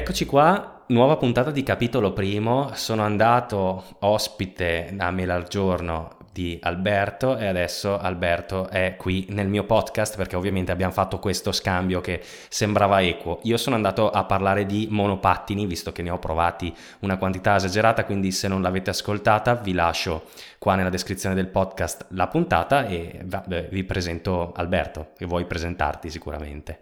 Eccoci qua, nuova puntata di capitolo primo. Sono andato ospite da Melargiorno di Alberto e adesso Alberto è qui nel mio podcast perché ovviamente abbiamo fatto questo scambio che sembrava equo. Io sono andato a parlare di monopattini visto che ne ho provati una quantità esagerata, quindi se non l'avete ascoltata vi lascio qua nella descrizione del podcast la puntata e vi presento Alberto, che vuoi presentarti sicuramente.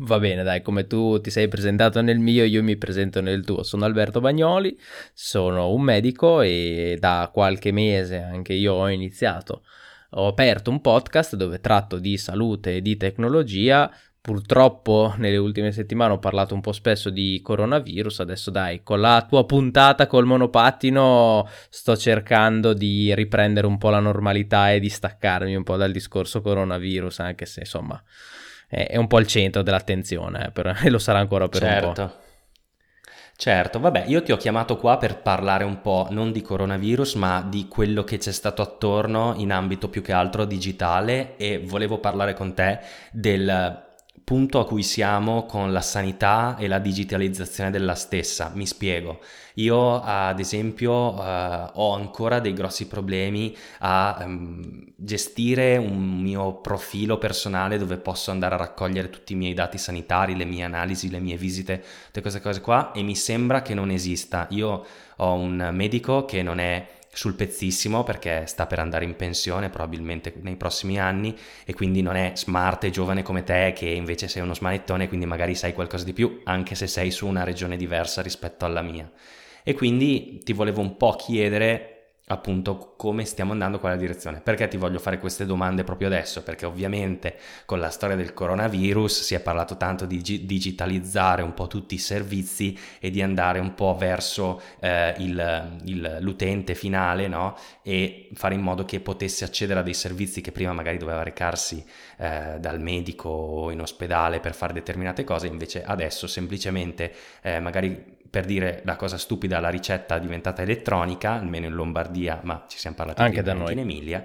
Va bene, dai, come tu ti sei presentato nel mio, io mi presento nel tuo. Sono Alberto Bagnoli, sono un medico e da qualche mese anche io ho iniziato, ho aperto un podcast dove tratto di salute e di tecnologia Purtroppo nelle ultime settimane ho parlato un po' spesso di coronavirus, adesso dai, con la tua puntata col monopattino sto cercando di riprendere un po' la normalità e di staccarmi un po' dal discorso coronavirus, anche se insomma è, un po' il centro dell'attenzione, eh, per, e lo sarà ancora per certo. un po'. Certo. Certo, vabbè, io ti ho chiamato qua per parlare un po' non di coronavirus, ma di quello che c'è stato attorno in ambito più che altro digitale e volevo parlare con te del punto a cui siamo con la sanità e la digitalizzazione della stessa. Mi spiego. Io, ad esempio, eh, ho ancora dei grossi problemi a um, gestire un mio profilo personale dove posso andare a raccogliere tutti i miei dati sanitari, le mie analisi, le mie visite, tutte queste cose qua e mi sembra che non esista. Io ho un medico che non è sul pezzissimo perché sta per andare in pensione probabilmente nei prossimi anni e quindi non è smart e giovane come te che invece sei uno smanettone quindi magari sai qualcosa di più anche se sei su una regione diversa rispetto alla mia. E quindi ti volevo un po' chiedere appunto come stiamo andando quella direzione. Perché ti voglio fare queste domande proprio adesso? Perché ovviamente con la storia del coronavirus si è parlato tanto di digitalizzare un po' tutti i servizi e di andare un po' verso eh, il, il, l'utente finale no? e fare in modo che potesse accedere a dei servizi che prima magari doveva recarsi eh, dal medico o in ospedale per fare determinate cose, invece adesso semplicemente eh, magari per dire la cosa stupida, la ricetta è diventata elettronica, almeno in Lombardia, ma ci siamo parlati anche da noi in Emilia.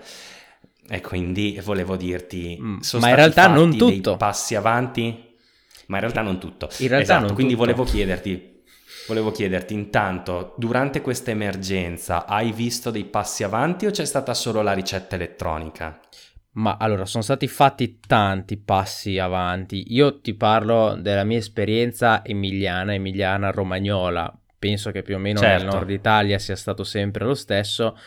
E quindi volevo dirti, mm, ma in realtà non tutto. passi avanti, ma in realtà non tutto. In realtà esatto, non quindi tutto. volevo chiederti, volevo chiederti intanto, durante questa emergenza hai visto dei passi avanti o c'è stata solo la ricetta elettronica? Ma allora, sono stati fatti tanti passi avanti. Io ti parlo della mia esperienza emiliana, emiliana romagnola. Penso che più o meno certo. nel nord Italia sia stato sempre lo stesso.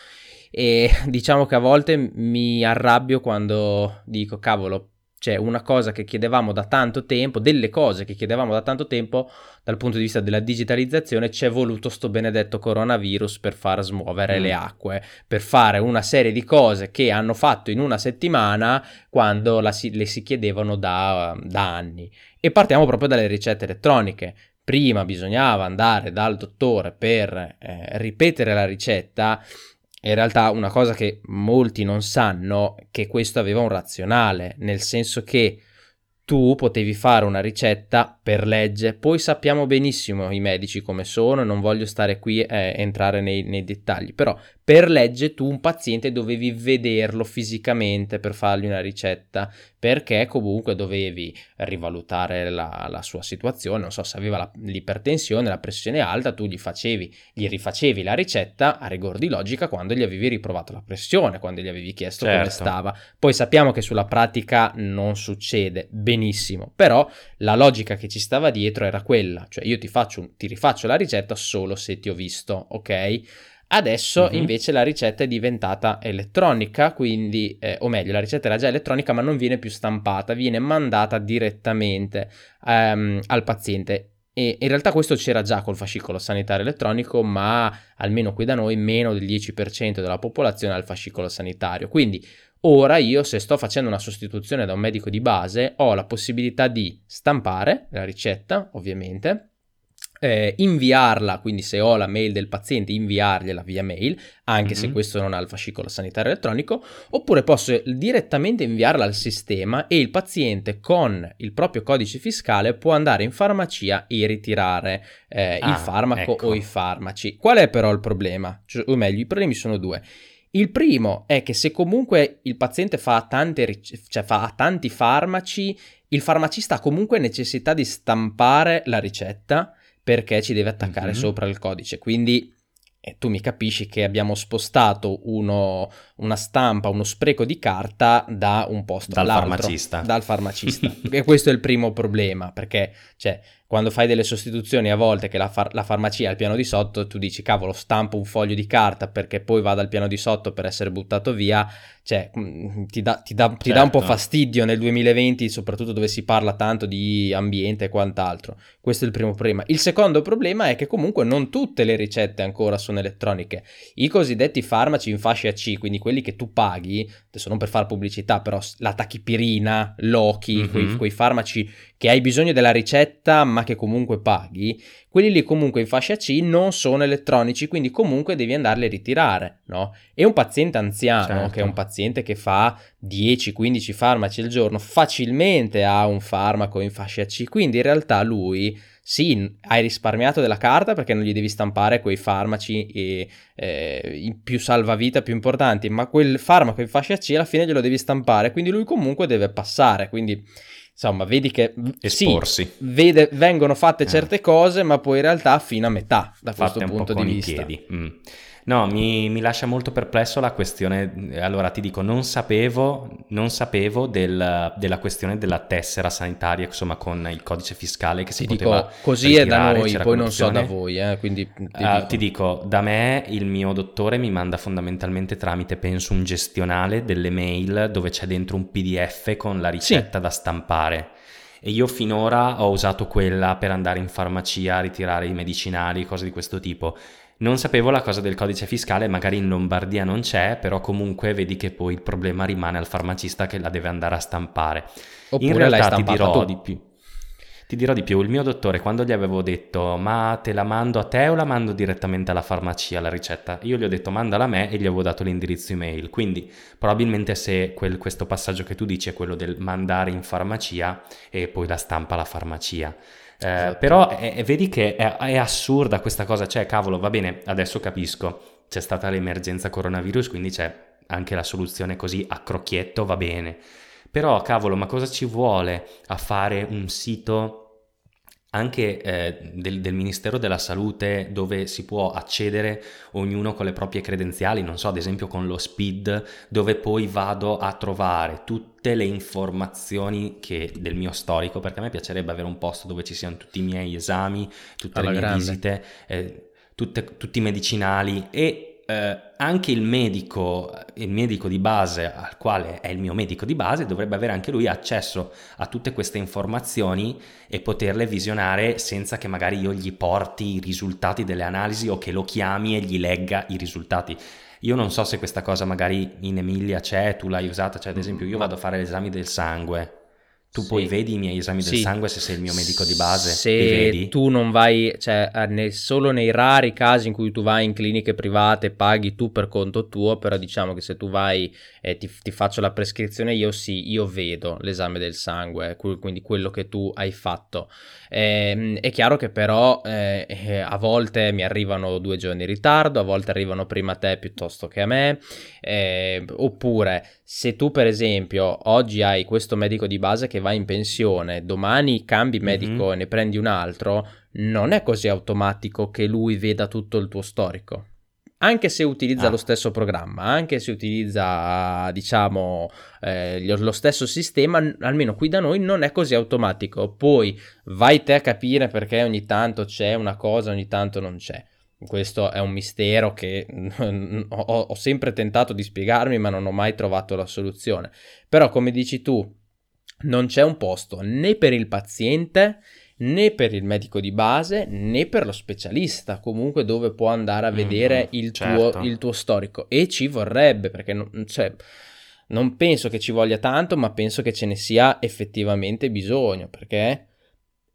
E diciamo che a volte mi arrabbio quando dico, cavolo, c'è una cosa che chiedevamo da tanto tempo, delle cose che chiedevamo da tanto tempo dal punto di vista della digitalizzazione, c'è voluto sto benedetto coronavirus per far smuovere mm. le acque, per fare una serie di cose che hanno fatto in una settimana quando si, le si chiedevano da, da anni. E partiamo proprio dalle ricette elettroniche. Prima bisognava andare dal dottore per eh, ripetere la ricetta in realtà una cosa che molti non sanno è che questo aveva un razionale, nel senso che tu potevi fare una ricetta per legge, poi sappiamo benissimo i medici come sono, non voglio stare qui a eh, entrare nei, nei, dettagli, però per legge tu un paziente dovevi vederlo fisicamente per fargli una ricetta, perché comunque dovevi rivalutare la, la sua situazione, non so se aveva la, l'ipertensione, la pressione alta, tu gli facevi, gli rifacevi la ricetta a rigor di logica quando gli avevi riprovato la pressione, quando gli avevi chiesto certo. come stava. Poi sappiamo che sulla pratica non succede benissimo, però la logica che ci stava dietro era quella, cioè io ti, faccio, ti rifaccio la ricetta solo se ti ho visto, ok? Adesso uh-huh. invece la ricetta è diventata elettronica, quindi, eh, o meglio, la ricetta era già elettronica ma non viene più stampata, viene mandata direttamente um, al paziente. E in realtà questo c'era già col fascicolo sanitario elettronico, ma almeno qui da noi meno del 10% della popolazione ha il fascicolo sanitario. Quindi ora io se sto facendo una sostituzione da un medico di base ho la possibilità di stampare la ricetta, ovviamente, eh, inviarla, quindi se ho la mail del paziente, inviargliela via mail, anche mm-hmm. se questo non ha il fascicolo sanitario elettronico, oppure posso direttamente inviarla al sistema e il paziente con il proprio codice fiscale può andare in farmacia e ritirare eh, ah, il farmaco ecco. o i farmaci. Qual è però il problema? Cioè, o meglio, i problemi sono due. Il primo è che se comunque il paziente fa, tante, cioè fa tanti farmaci, il farmacista ha comunque necessità di stampare la ricetta perché ci deve attaccare mm-hmm. sopra il codice. Quindi e tu mi capisci che abbiamo spostato uno, una stampa, uno spreco di carta da un posto dal all'altro. Farmacista. Dal farmacista. e questo è il primo problema, perché cioè, quando fai delle sostituzioni a volte che la, far- la farmacia è al piano di sotto, tu dici cavolo stampo un foglio di carta perché poi va dal piano di sotto per essere buttato via, cioè mm, ti dà, ti dà, ti certo. dà un po' certo. fastidio nel 2020, soprattutto dove si parla tanto di ambiente e quant'altro. Questo è il primo problema. Il secondo problema è che comunque non tutte le ricette ancora sono elettroniche. I cosiddetti farmaci in fascia C, quindi quelli che tu paghi, adesso non per fare pubblicità, però la tachipirina, Loki, mm-hmm. quei, quei farmaci che hai bisogno della ricetta ma che comunque paghi, quelli lì comunque in fascia C non sono elettronici, quindi comunque devi andarli a ritirare, no? E un paziente anziano, certo. che è un paziente che fa 10-15 farmaci al giorno, facilmente ha un farmaco in fascia C, quindi in realtà lui sì, hai risparmiato della carta perché non gli devi stampare quei farmaci e, eh, più salvavita più importanti, ma quel farmaco in fascia C alla fine glielo devi stampare, quindi lui comunque deve passare, quindi insomma, vedi che Esporsi. Sì, vede, vengono fatte eh. certe cose, ma poi in realtà fino a metà da Fatte questo punto di vista. Mm. No, mi, mi, lascia molto perplesso la questione. Allora ti dico, non sapevo, non sapevo del, della questione della tessera sanitaria, insomma, con il codice fiscale che si ti poteva dico, così è da noi, poi non so da voi, eh, quindi ti, uh, dico. ti dico, da me il mio dottore mi manda fondamentalmente tramite, penso, un gestionale delle mail dove c'è dentro un PDF con la ricetta sì. da stampare. E io finora ho usato quella per andare in farmacia a ritirare i medicinali, cose di questo tipo. Non sapevo la cosa del codice fiscale, magari in Lombardia non c'è, però comunque vedi che poi il problema rimane al farmacista che la deve andare a stampare. Oppure in realtà ti dirò tu. di più. Ti dirò di più, il mio dottore quando gli avevo detto ma te la mando a te o la mando direttamente alla farmacia la ricetta? Io gli ho detto mandala a me e gli avevo dato l'indirizzo email, quindi probabilmente se quel, questo passaggio che tu dici è quello del mandare in farmacia e poi la stampa alla farmacia. Eh, esatto. Però è, è, vedi che è, è, assurda questa cosa, cioè cavolo, va bene, adesso capisco, c'è stata l'emergenza coronavirus, quindi c'è anche la soluzione così a crocchietto, va bene. Però cavolo, ma cosa ci vuole a fare un sito anche eh, del, del, Ministero della Salute dove si può accedere ognuno con le proprie credenziali, non so, ad esempio con lo SPID, dove poi vado a trovare tutte le informazioni che, del mio storico, perché a me piacerebbe avere un posto dove ci siano tutti i miei esami, tutte Alla le mie grande. visite, eh, tutte, tutti i medicinali e eh, anche il medico, il medico di base, al quale è il mio medico di base, dovrebbe avere anche lui accesso a tutte queste informazioni e poterle visionare senza che magari io gli porti i risultati delle analisi o che lo chiami e gli legga i risultati. Io non so se questa cosa magari in Emilia c'è, tu l'hai usata, cioè ad esempio io vado a fare l'esame del sangue tu sì. poi vedi i miei esami del sì. sangue se sei il mio medico di base? Se tu non vai, cioè ne, solo nei rari casi in cui tu vai in cliniche private paghi tu per conto tuo, però diciamo che se tu vai e ti, ti faccio la prescrizione io sì, io vedo l'esame del sangue, quindi quello che tu hai fatto. Eh, è chiaro che però eh, eh, a volte mi arrivano due giorni in ritardo, a volte arrivano prima a te piuttosto che a me, eh, oppure se tu per esempio oggi hai questo medico di base che va in pensione, domani cambi medico mm-hmm. e ne prendi un altro, non è così automatico che lui veda tutto il tuo storico anche se utilizza ah. lo stesso programma, anche se utilizza, diciamo, eh, lo stesso sistema, almeno qui da noi non è così automatico. Poi vai te a capire perché ogni tanto c'è una cosa, ogni tanto non c'è. Questo è un mistero che ho, ho sempre tentato di spiegarmi, ma non ho mai trovato la soluzione. Però, come dici tu, non c'è un posto né per il paziente né per il medico di base né per lo specialista, comunque dove può andare a vedere mm, il, certo. tuo, il, tuo, storico. E ci vorrebbe, perché non, cioè, non penso che ci voglia tanto, ma penso che ce ne sia effettivamente bisogno, perché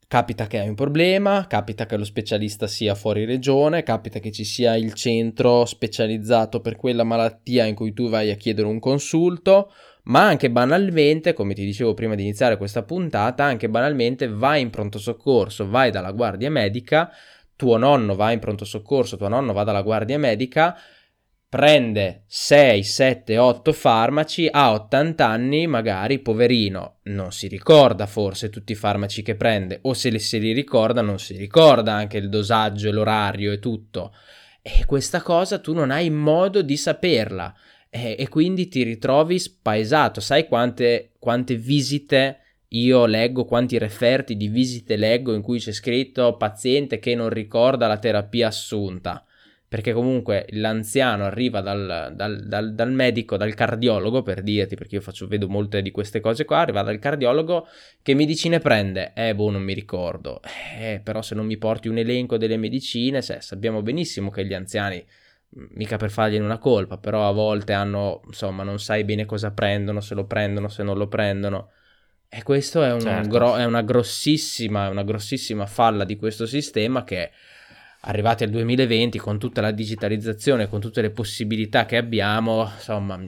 capita che hai un problema, capita che lo specialista sia fuori regione, capita che ci sia il centro specializzato per quella malattia in cui tu vai a chiedere un consulto ma anche banalmente, come ti dicevo prima di iniziare questa puntata, anche banalmente vai in pronto soccorso, vai dalla guardia medica, tuo nonno va in pronto soccorso, tuo nonno va dalla guardia medica, prende 6, 7, 8 farmaci, a 80 anni magari, poverino, non si ricorda forse tutti i farmaci che prende, o se li, se li ricorda non si ricorda anche il dosaggio l'orario e tutto. E questa cosa tu non hai modo di saperla e, e quindi ti ritrovi spaesato. Sai quante, quante visite io leggo, quanti referti di visite leggo in cui c'è scritto paziente che non ricorda la terapia assunta? perché comunque l'anziano arriva dal, dal, dal, dal, medico, dal cardiologo, per dirti, perché io faccio, vedo molte di queste cose qua, arriva dal cardiologo, che medicine prende? Eh, boh, non mi ricordo. Eh, però se non mi porti un elenco delle medicine, se, sappiamo benissimo che gli anziani, mica per fargliene una colpa, però a volte hanno, insomma, non sai bene cosa prendono, se lo prendono, se non lo prendono. E questo è, un certo. gro- è una grossissima, una grossissima falla di questo sistema che arrivati al 2020 con tutta la digitalizzazione, con tutte le possibilità che abbiamo, insomma,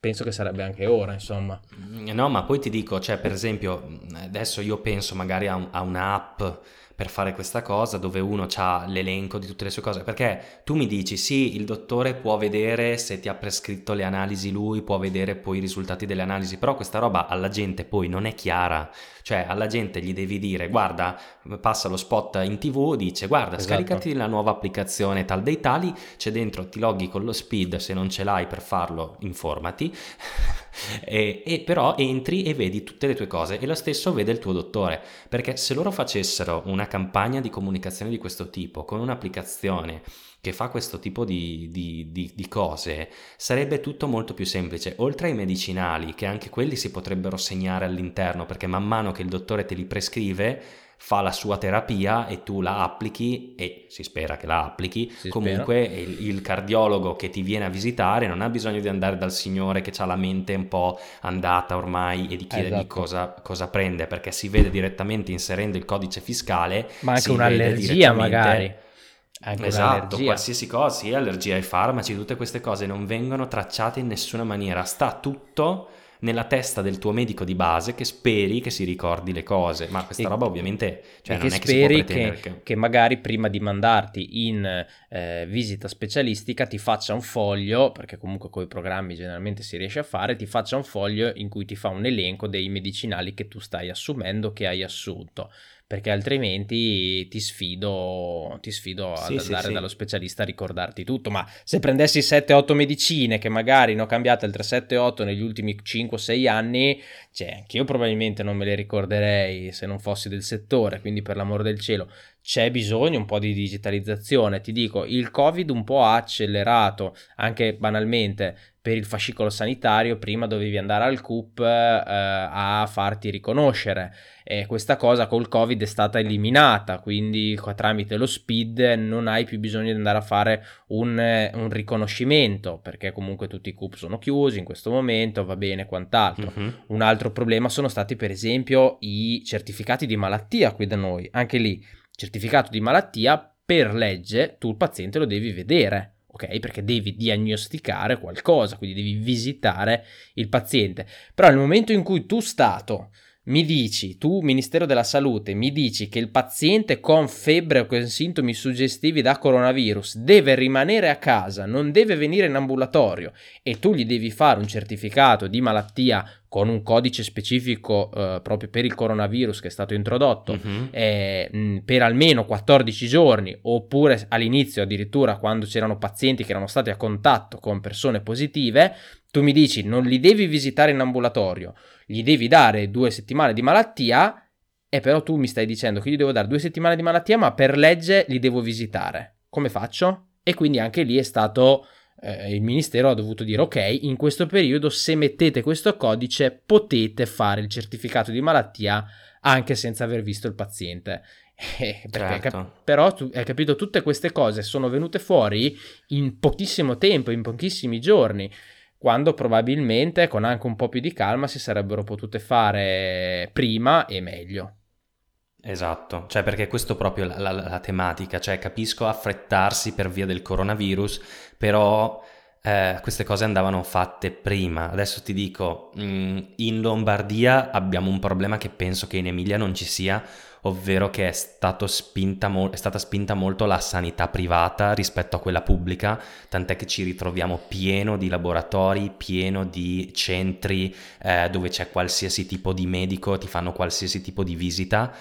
penso che sarebbe anche ora, insomma. No, ma poi ti dico, cioè, per esempio, adesso io penso magari a, un, a un'app per fare questa cosa dove uno ha l'elenco di tutte le sue cose. Perché tu mi dici sì il dottore può vedere se ti ha prescritto le analisi lui può vedere poi i risultati delle analisi però questa roba alla gente poi non è chiara cioè alla gente gli devi dire guarda passa lo spot in tv dice guarda esatto. scaricati la nuova applicazione tal dei tali c'è dentro ti loghi con lo speed se non ce l'hai per farlo informati e, e, però entri e vedi tutte le tue cose e lo stesso vede il tuo dottore, perché se loro facessero una campagna di comunicazione di questo tipo con un'applicazione che fa questo tipo di, di, di, di, cose, sarebbe tutto molto più semplice. Oltre ai medicinali, che anche quelli si potrebbero segnare all'interno, perché man mano che il dottore te li prescrive, fa la sua terapia e tu la applichi e si spera che la applichi. Si Comunque il, il, cardiologo che ti viene a visitare non ha bisogno di andare dal signore che ha la mente un po' andata ormai e di chiedergli esatto. cosa, cosa, prende perché si vede direttamente inserendo il codice fiscale. Ma anche un'allergia magari. Anche esatto, qualsiasi cosa, sì, allergia ai farmaci, tutte queste cose non vengono tracciate in nessuna maniera, sta tutto nella testa del tuo medico di base che speri che si ricordi le cose, ma questa e, roba ovviamente cioè, non è che si può pretendere che, che... che magari prima di mandarti in eh, visita specialistica ti faccia un foglio, perché comunque con i programmi generalmente si riesce a fare, ti faccia un foglio in cui ti fa un elenco dei medicinali che tu stai assumendo, che hai assunto perché altrimenti ti sfido, ti sfido sì, ad andare sì, dallo specialista a ricordarti tutto. Ma se prendessi 7-8 medicine che magari ne ho cambiate altre 7-8 negli ultimi 5-6 anni, cioè anch'io probabilmente non me le ricorderei se non fossi del settore, quindi per l'amor del cielo c'è bisogno un po' di digitalizzazione. Ti dico, il Covid un po' ha accelerato, anche banalmente, per il fascicolo sanitario, prima dovevi andare al CUP eh, a farti riconoscere e questa cosa col Covid è stata eliminata, quindi tramite lo SPID non hai più bisogno di andare a fare un, un riconoscimento, perché comunque tutti i CUP sono chiusi in questo momento, va bene quant'altro. Uh-huh. Un altro problema sono stati per esempio i certificati di malattia qui da noi, anche lì certificato di malattia per legge tu il paziente lo devi vedere ok? Perché devi diagnosticare qualcosa, quindi devi visitare il paziente. Però nel momento in cui tu Stato mi dici, tu Ministero della Salute, mi dici che il paziente con febbre o con sintomi suggestivi da coronavirus deve rimanere a casa, non deve venire in ambulatorio e tu gli devi fare un certificato di malattia con un codice specifico eh, proprio per il coronavirus che è stato introdotto uh-huh. eh, mh, per almeno 14 giorni oppure all'inizio addirittura quando c'erano pazienti che erano stati a contatto con persone positive, tu mi dici non li devi visitare in ambulatorio, gli devi dare due settimane di malattia e però tu mi stai dicendo che gli devo dare due settimane di malattia ma per legge li devo visitare. Come faccio? E quindi anche lì è stato eh, il ministero ha dovuto dire ok, in questo periodo se mettete questo codice potete fare il certificato di malattia anche senza aver visto il paziente. Eh, certo. cap- però tu hai capito, tutte queste cose sono venute fuori in pochissimo tempo, in pochissimi giorni, quando probabilmente con anche un po' più di calma si sarebbero potute fare prima e meglio. Esatto, cioè perché questo è proprio la, la, la, tematica, cioè capisco affrettarsi per via del coronavirus, però eh, queste cose andavano fatte prima. Adesso ti dico, mm, in Lombardia abbiamo un problema che penso che in Emilia non ci sia, ovvero che è, spinta mo- è, stata spinta molto la sanità privata rispetto a quella pubblica, tant'è che ci ritroviamo pieno di laboratori, pieno di centri eh, dove c'è qualsiasi tipo di medico, ti fanno qualsiasi tipo di visita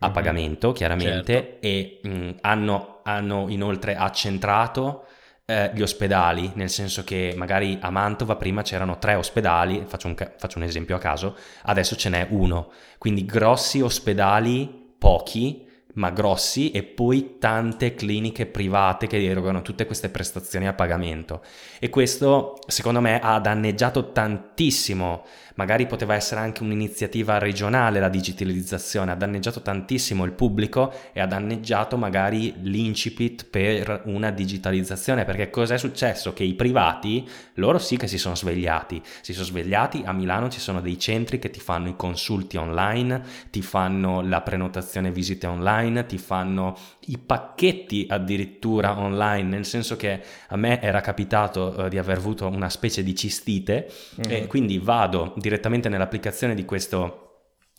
a mm-hmm. pagamento chiaramente certo. e mh, hanno, hanno inoltre accentrato eh, gli ospedali, nel senso che magari a Mantova prima c'erano tre ospedali, faccio un, faccio un esempio a caso, adesso ce n'è uno, quindi grossi ospedali, pochi, ma grossi e poi tante cliniche private che erogano tutte queste prestazioni a pagamento e questo secondo me ha danneggiato tantissimo magari poteva essere anche un'iniziativa regionale la digitalizzazione, ha danneggiato tantissimo il pubblico e ha danneggiato magari l'incipit per una digitalizzazione, perché cos'è successo? Che i privati, loro sì che si sono svegliati, si sono svegliati, a Milano ci sono dei centri che ti fanno i consulti online, ti fanno la prenotazione visite online, ti fanno i pacchetti addirittura online, nel senso che a me era capitato uh, di aver avuto una specie di cistite mm-hmm. e quindi vado direttamente nell'applicazione di questo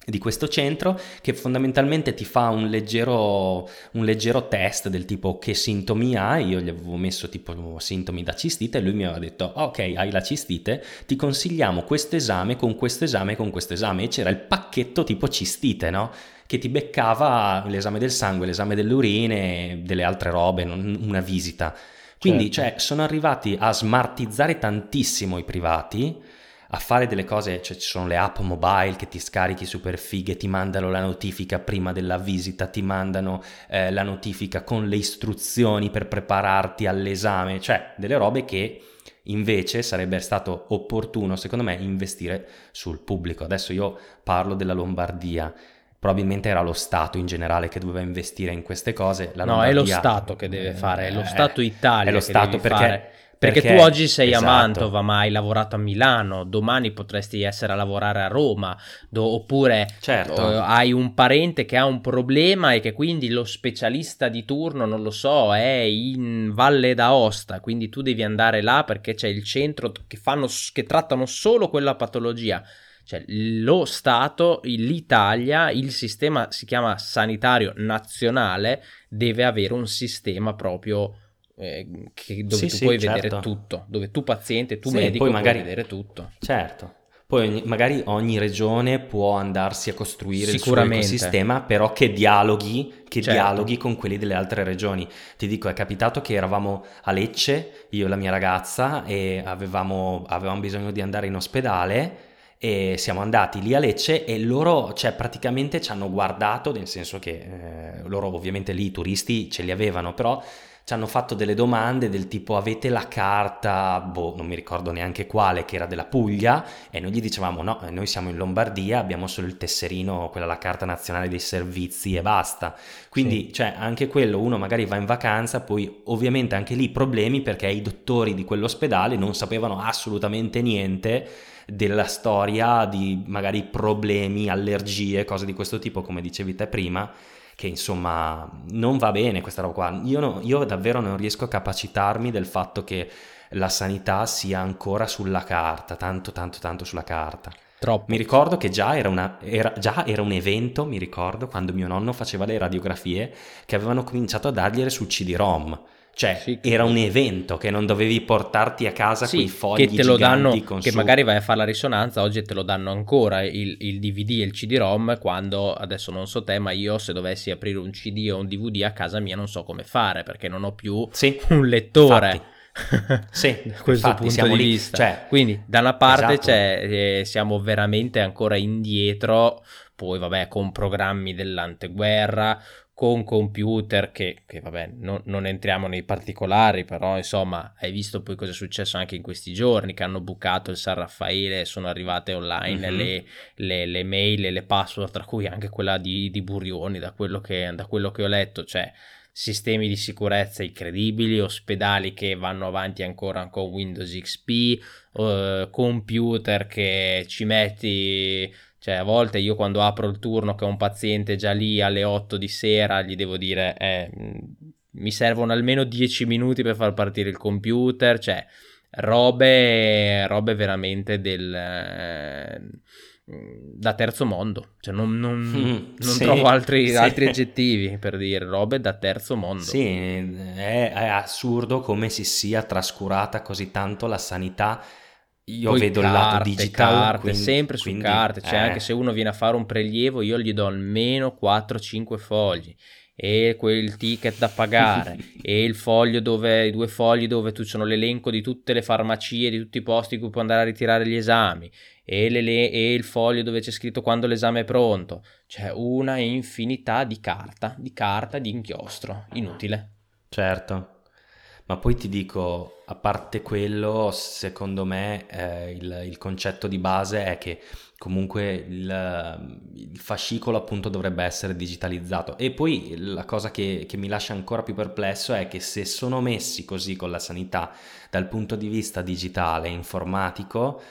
di questo centro che fondamentalmente ti fa un leggero, un leggero test del tipo che sintomi hai, io gli avevo messo tipo sintomi da cistite e lui mi aveva detto ok hai la cistite, ti consigliamo questo esame con questo esame con questo esame e c'era il pacchetto tipo cistite no? che ti beccava l'esame del sangue, l'esame delle urine, delle altre robe, una visita. Quindi certo. cioè, sono arrivati a smartizzare tantissimo i privati, a fare delle cose, cioè ci sono le app mobile che ti scarichi super fighe, ti mandano la notifica prima della visita, ti mandano eh, la notifica con le istruzioni per prepararti all'esame, cioè delle robe che invece sarebbe stato opportuno secondo me investire sul pubblico. Adesso io parlo della Lombardia probabilmente era lo Stato in generale che doveva investire in queste cose. La no, è lo Stato che deve fare, è lo Stato Italia. È lo Stato perché, perché, perché, tu oggi sei esatto. a Mantova ma hai lavorato a Milano, domani potresti essere a lavorare a Roma, do, oppure certo. uh, hai un parente che ha un problema e che quindi lo specialista di turno, non lo so, è in Valle d'Aosta, quindi tu devi andare là perché c'è il centro che, fanno, che trattano solo quella patologia cioè, lo Stato, l'Italia, il sistema si chiama sanitario nazionale, deve avere un sistema proprio eh, che, dove sì, tu sì, puoi certo. vedere tutto, dove tu paziente, tu sì, medico puoi magari... vedere tutto. Certo. Poi magari ogni regione può andarsi a costruire il suo ecosistema, però che dialoghi, che certo. dialoghi con quelli delle altre regioni. Ti dico, è capitato che eravamo a Lecce, io e la mia ragazza, e avevamo, avevamo bisogno di andare in ospedale e siamo andati lì a Lecce e loro cioè, praticamente ci hanno guardato, nel senso che eh, loro ovviamente lì i turisti ce li avevano, però ci hanno fatto delle domande del tipo avete la carta, boh, non mi ricordo neanche quale, che era della Puglia e noi gli dicevamo no, noi siamo in Lombardia, abbiamo solo il tesserino, quella la carta nazionale dei servizi e basta. Quindi sì. cioè, anche quello uno magari va in vacanza, poi ovviamente anche lì problemi perché i dottori di quell'ospedale non sapevano assolutamente niente della storia di magari problemi, allergie, cose di questo tipo, come dicevi te prima, che insomma non va bene questa roba qua. Io, no, io davvero non riesco a capacitarmi del fatto che la sanità sia ancora sulla carta, tanto tanto tanto sulla carta. Troppo. Mi ricordo che già era, una, era, già era, un evento, mi ricordo, quando mio nonno faceva le radiografie, che avevano cominciato a dargliele sul CD-ROM. Cioè, sì, era un evento che non dovevi portarti a casa sì, quei fogli che te lo danno, che su... magari vai a fare la risonanza, oggi te lo danno ancora il, il, DVD e il CD-ROM, quando, adesso non so te, ma io se dovessi aprire un CD o un DVD a casa mia non so come fare, perché non ho più sì, un lettore. sì, da questo infatti, punto di lì, vista. Cioè, Quindi, da una parte esatto. eh, siamo veramente ancora indietro, poi vabbè, con programmi dell'anteguerra, con computer che, che vabbè, no, non entriamo nei particolari, però insomma hai visto poi cosa è successo anche in questi giorni, che hanno bucato il San Raffaele, sono arrivate online mm-hmm. le, le, le, mail e le password, tra cui anche quella di, di Burioni, da quello, che, da quello che ho letto, cioè sistemi di sicurezza incredibili, ospedali che vanno avanti ancora con Windows XP, uh, computer che ci metti cioè, a volte io quando apro il turno che ho un paziente già lì alle 8 di sera, gli devo dire, eh, mi servono almeno 10 minuti per far partire il computer, cioè, robe, robe veramente del... Eh, da terzo mondo, cioè non, non, mm, non sì, trovo altri, sì. altri, aggettivi per dire robe da terzo mondo. Sì, è, è, assurdo come si sia trascurata così tanto la sanità. Io Poi vedo carte, il lato digitale. Carte, quindi, sempre su quindi, carte, cioè eh. anche se uno viene a fare un prelievo io gli do almeno 4-5 fogli e quel ticket da pagare e il foglio dove, i due fogli dove tu sono l'elenco di tutte le farmacie, di tutti i posti in cui puoi andare a ritirare gli esami e, le, e il foglio dove c'è scritto quando l'esame è pronto. C'è una infinità di carta, di carta, di inchiostro, inutile. Certo, ma poi ti dico, a parte quello, secondo me eh, il, il concetto di base è che comunque il, il, fascicolo appunto dovrebbe essere digitalizzato. E poi la cosa che, che, mi lascia ancora più perplesso è che se sono messi così con la sanità dal punto di vista digitale e informatico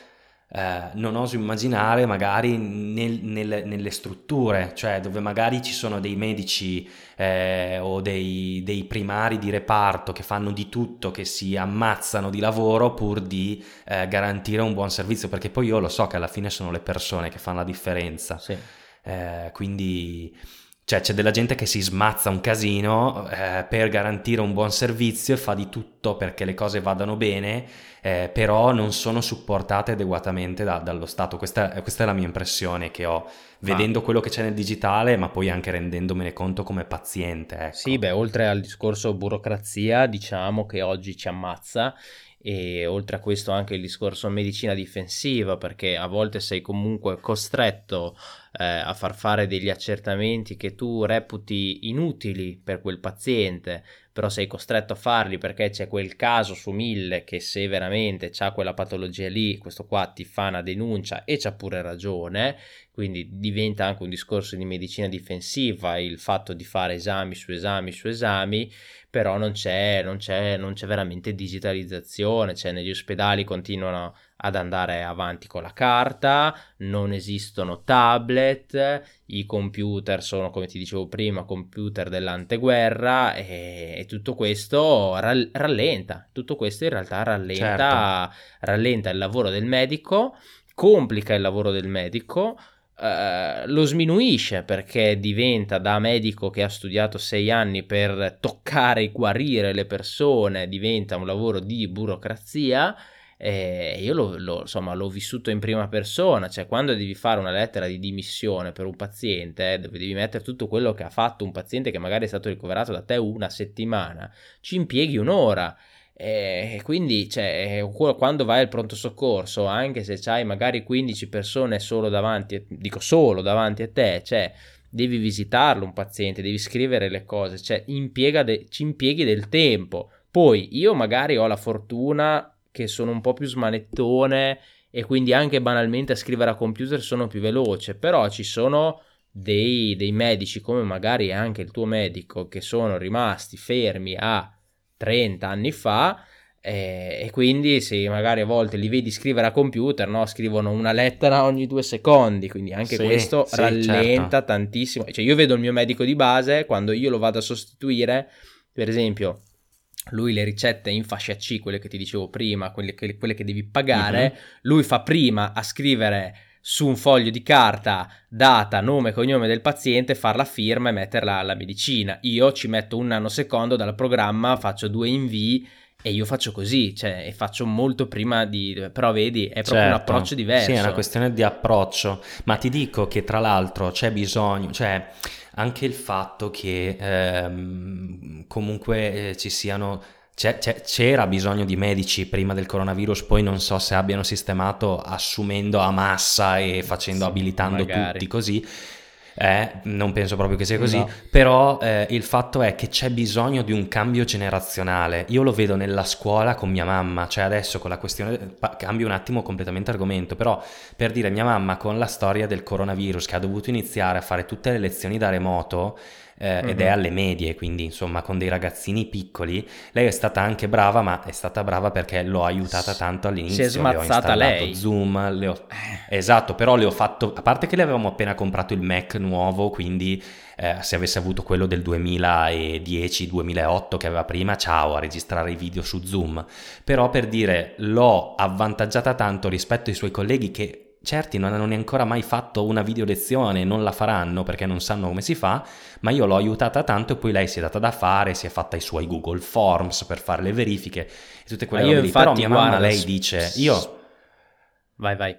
eh, non oso immaginare magari nel, nel, nelle strutture, cioè dove magari ci sono dei medici eh, o dei, dei, primari di reparto che fanno di tutto, che si ammazzano di lavoro pur di eh, garantire un buon servizio, perché poi io lo so che alla fine sono le persone che fanno la differenza. Sì. Eh, quindi cioè c'è della gente che si smazza un casino eh, per garantire un buon servizio e fa di tutto perché le cose vadano bene, eh, però non sono supportate adeguatamente da, dallo Stato. Questa, questa, è la mia impressione che ho vedendo ah. quello che c'è nel digitale, ma poi anche rendendomene conto come paziente. Ecco. Sì, beh, oltre al discorso burocrazia, diciamo che oggi ci ammazza e oltre a questo anche il discorso medicina difensiva perché a volte sei comunque costretto eh, a far fare degli accertamenti che tu reputi inutili per quel paziente però sei costretto a farli perché c'è quel caso su mille che se veramente c'ha quella patologia lì questo qua ti fa una denuncia e c'ha pure ragione quindi diventa anche un discorso di medicina difensiva il fatto di fare esami su esami su esami però non c'è, non c'è, non c'è veramente digitalizzazione, cioè negli ospedali continuano ad andare avanti con la carta, non esistono tablet, i computer sono, come ti dicevo prima, computer dell'anteguerra e, e tutto questo rallenta, tutto questo in realtà rallenta, certo. rallenta il lavoro del medico, complica il lavoro del medico, Uh, lo sminuisce perché diventa da medico che ha studiato sei anni per toccare e guarire le persone, diventa un lavoro di burocrazia. E io lo, lo, insomma, l'ho vissuto in prima persona, cioè quando devi fare una lettera di dimissione per un paziente, eh, dove devi mettere tutto quello che ha fatto un paziente che magari è stato ricoverato da te una settimana, ci impieghi un'ora e quindi cioè, quando vai al pronto soccorso, anche se c'hai magari 15 persone solo davanti, dico solo davanti a te, cioè devi visitarlo un paziente, devi scrivere le cose, cioè impiega de- ci impieghi del tempo. Poi io magari ho la fortuna che sono un po' più smanettone e quindi anche banalmente a scrivere a computer sono più veloce, però ci sono dei, dei medici come magari anche il tuo medico che sono rimasti fermi a 30 anni fa eh, e quindi se magari a volte li vedi scrivere a computer, no? scrivono una lettera ogni due secondi, quindi anche sì, questo sì, rallenta certo. tantissimo. Cioè io vedo il mio medico di base, quando io lo vado a sostituire, per esempio, lui le ricette in fascia C, quelle che ti dicevo prima, quelle che, quelle che devi pagare, uh-huh. lui fa prima a scrivere su un foglio di carta data, nome e cognome del paziente, far la firma e metterla alla medicina. Io ci metto un nanosecondo dal programma, faccio due invii e io faccio così, cioè, e faccio molto prima di... però vedi, è proprio certo. un approccio diverso. Sì, è una questione di approccio, ma ti dico che tra l'altro c'è bisogno, cioè anche il fatto che ehm, comunque eh, ci siano c'era bisogno di medici prima del coronavirus, poi non so se abbiano sistemato assumendo a massa e facendo, sì, abilitando magari. tutti così. Eh, non penso proprio che sia così, no. però eh, il fatto è che c'è bisogno di un cambio generazionale. Io lo vedo nella scuola con mia mamma, cioè adesso con la questione, cambio un attimo completamente argomento, però per dire mia mamma con la storia del coronavirus che ha dovuto iniziare a fare tutte le lezioni da remoto, eh, ed è mhm. alle medie, quindi insomma con dei ragazzini piccoli. Lei è stata anche brava, ma è stata brava perché l'ho aiutata tanto all'inizio. Si è smazzata lei. Zoom, le ho... Eh. esatto, però le ho fatto, a parte che le avevamo appena comprato il Mac nuovo, quindi eh, se avesse avuto quello del 2010-2008 che aveva prima, ciao, a registrare i video su Zoom. Però per dire, l'ho avvantaggiata tanto rispetto ai suoi colleghi che certi non hanno ancora mai fatto una video lezione, non la faranno perché non sanno come si fa, ma io l'ho aiutata tanto e poi lei si è data da fare, si è fatta i suoi Google Forms per fare le verifiche e tutte quelle cose lì. Però mia mamma, lei dice, io... Vai, vai.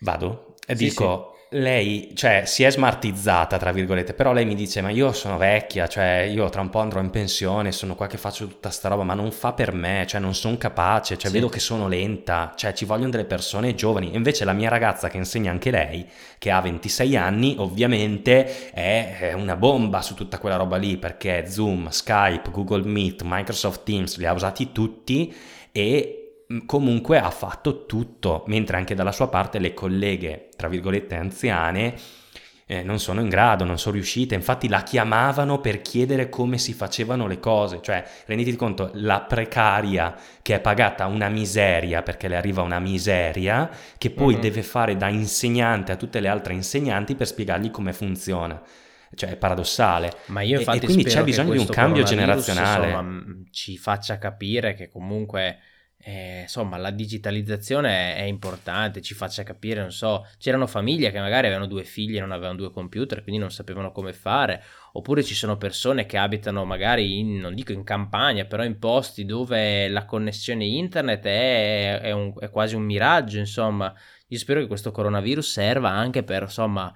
Vado? E sì, dico, sì lei, cioè, si è smartizzata, tra virgolette, però lei mi dice, ma io sono vecchia, cioè, io tra un po' andrò in pensione, sono qua che faccio tutta sta roba, ma non fa per me, cioè, non sono capace, cioè, sì. vedo che sono lenta, cioè, ci vogliono delle persone giovani. Invece la mia ragazza, che insegna anche lei, che ha 26 anni, ovviamente è una bomba su tutta quella roba lì, perché Zoom, Skype, Google Meet, Microsoft Teams, li ha usati tutti e comunque ha fatto tutto, mentre anche dalla sua parte le colleghe, tra virgolette, anziane, eh, non sono in grado, non sono riuscite, infatti la chiamavano per chiedere come si facevano le cose, cioè renditi conto, la precaria che è pagata una miseria perché le arriva una miseria, che poi uh-huh. deve fare da insegnante a tutte le altre insegnanti per spiegargli come funziona cioè è paradossale. Ma io infatti e, e quindi c'è bisogno di un cambio generazionale. Insomma, ci faccia capire che comunque eh, insomma, la digitalizzazione è, è, importante, ci faccia capire, non so, c'erano famiglie che magari avevano due figli e non avevano due computer, quindi non sapevano come fare, oppure ci sono persone che abitano magari, in, non dico in campagna, però in posti dove la connessione internet è, è, un, è quasi un miraggio, insomma. Io spero che questo coronavirus serva anche per, insomma,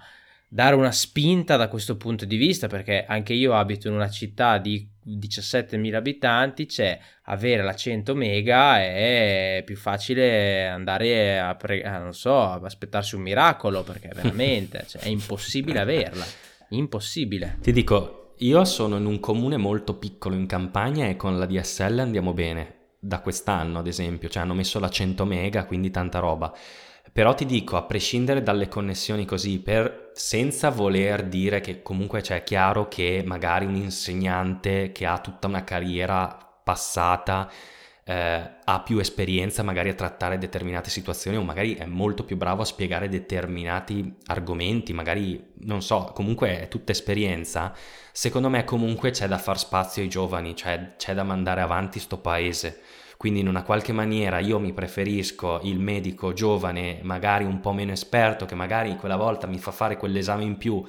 dare una spinta da questo punto di vista, perché anche io abito in una città di 17.000 abitanti, c'è avere la 100 mega è più facile andare a, pre- a non so, aspettarsi un miracolo, perché veramente cioè, è impossibile averla, impossibile. Ti dico, io sono in un comune molto piccolo in campagna e con la DSL andiamo bene, da quest'anno ad esempio, cioè hanno messo la 100 mega, quindi tanta roba. Però ti dico, a prescindere dalle connessioni così, per, senza voler dire che comunque c'è chiaro che magari un insegnante che ha tutta una carriera passata eh, ha più esperienza magari a trattare determinate situazioni o magari è molto più bravo a spiegare determinati argomenti, magari non so, comunque è tutta esperienza. Secondo me comunque c'è da far spazio ai giovani, cioè c'è da mandare avanti sto paese. Quindi in una qualche maniera io mi preferisco il medico giovane, magari un po' meno esperto, che magari quella volta mi fa fare quell'esame in più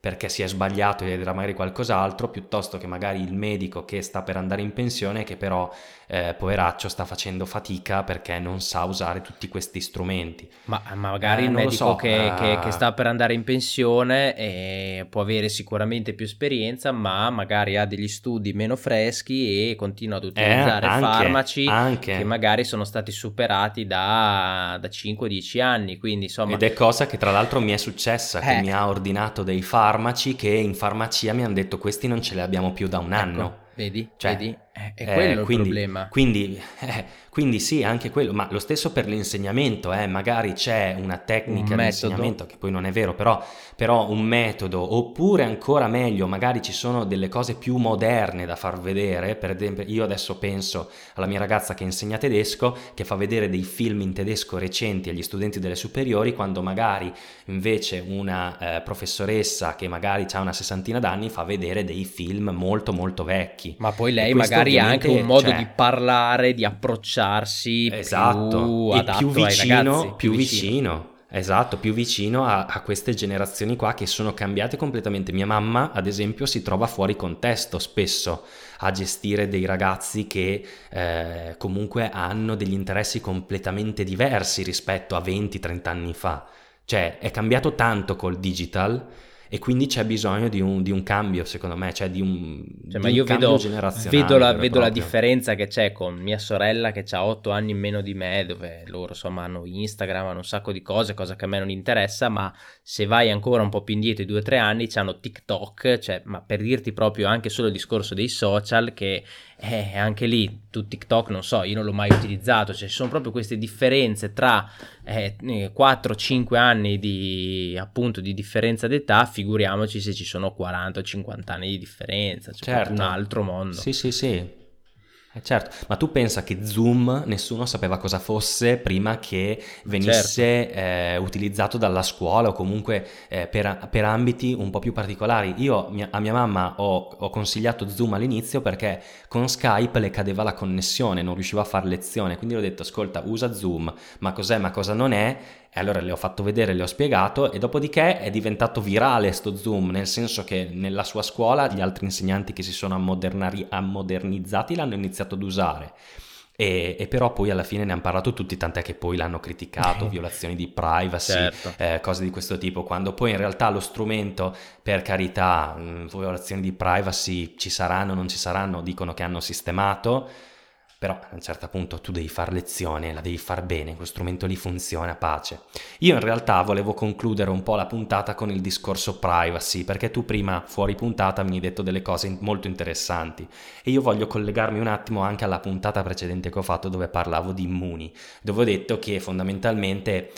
perché si è sbagliato ed era magari qualcos'altro, piuttosto che magari il medico che sta per andare in pensione che però, eh, poveraccio, sta facendo fatica perché non sa usare tutti questi strumenti. Ma magari eh, il medico so, che, uh... che, che, sta per andare in pensione eh, può avere sicuramente più esperienza, ma magari ha degli studi meno freschi e continua ad utilizzare anche, farmaci anche. che magari sono stati superati da, da 5-10 anni. Quindi, insomma... Ed è cosa che tra l'altro mi è successa, che mi ha ordinato dei farmaci farmaci che in farmacia mi hanno detto questi non ce li abbiamo più da un ecco, anno. Vedi? Cioè, vedi? Eh, è quello eh, quindi, il problema. Quindi, eh, quindi, sì, anche quello, ma lo stesso per l'insegnamento, eh, magari c'è una tecnica un di insegnamento che poi non è vero, però, però, un metodo, oppure ancora meglio, magari ci sono delle cose più moderne da far vedere, per esempio io adesso penso alla mia ragazza che insegna tedesco, che fa vedere dei film in tedesco recenti agli studenti delle superiori, quando magari invece una eh, professoressa che magari ha una sessantina d'anni fa vedere dei film molto molto vecchi. Ma poi lei magari ha anche un modo cioè, di parlare, di approcciarsi esatto, più più vicino, ragazzi, più, più vicino. vicino. Esatto, più vicino a, a, queste generazioni qua che sono cambiate completamente. Mia mamma, ad esempio, si trova fuori contesto spesso a gestire dei ragazzi che eh, comunque hanno degli interessi completamente diversi rispetto a 20-30 anni fa. Cioè, è cambiato tanto col digital e quindi c'è bisogno di un, di un cambio secondo me, cioè di un, cioè, di ma io vedo, vedo, la, vedo la, differenza che c'è con mia sorella che ha 8 anni in meno di me, dove loro insomma hanno Instagram, hanno un sacco di cose, cosa che a me non interessa, ma se vai ancora un po' più indietro di 2-3 anni hanno TikTok, cioè, ma per dirti proprio anche solo il discorso dei social che eh, anche lì tu TikTok non so, io non l'ho mai utilizzato, cioè ci sono proprio queste differenze tra eh, 4-5 anni di appunto di differenza d'età, figuriamoci se ci sono 40 50 anni di differenza, cioè certo. un altro mondo. Sì, sì, sì. Eh certo, ma tu pensa che Zoom nessuno sapeva cosa fosse prima che venisse certo. eh, utilizzato dalla scuola o comunque eh, per, per, ambiti un po' più particolari. Io mia, a mia mamma ho, ho, consigliato Zoom all'inizio perché con Skype le cadeva la connessione, non riusciva a fare lezione, quindi ho detto ascolta usa Zoom, ma cos'è, ma cosa non è? E allora le ho fatto vedere, le ho spiegato e dopodiché è diventato virale sto Zoom, nel senso che nella sua scuola gli altri insegnanti che si sono ammodernizzati l'hanno iniziato ad usare. E, e, però poi alla fine ne hanno parlato tutti, tant'è che poi l'hanno criticato, violazioni di privacy, certo. eh, cose di questo tipo, quando poi in realtà lo strumento, per carità, mh, violazioni di privacy ci saranno, non ci saranno, dicono che hanno sistemato, però a un certo punto tu devi fare lezione, la devi far bene, questo strumento lì funziona, pace. Io in realtà volevo concludere un po' la puntata con il discorso privacy, perché tu prima fuori puntata mi hai detto delle cose molto interessanti e io voglio collegarmi un attimo anche alla puntata precedente che ho fatto dove parlavo di immuni, dove ho detto che fondamentalmente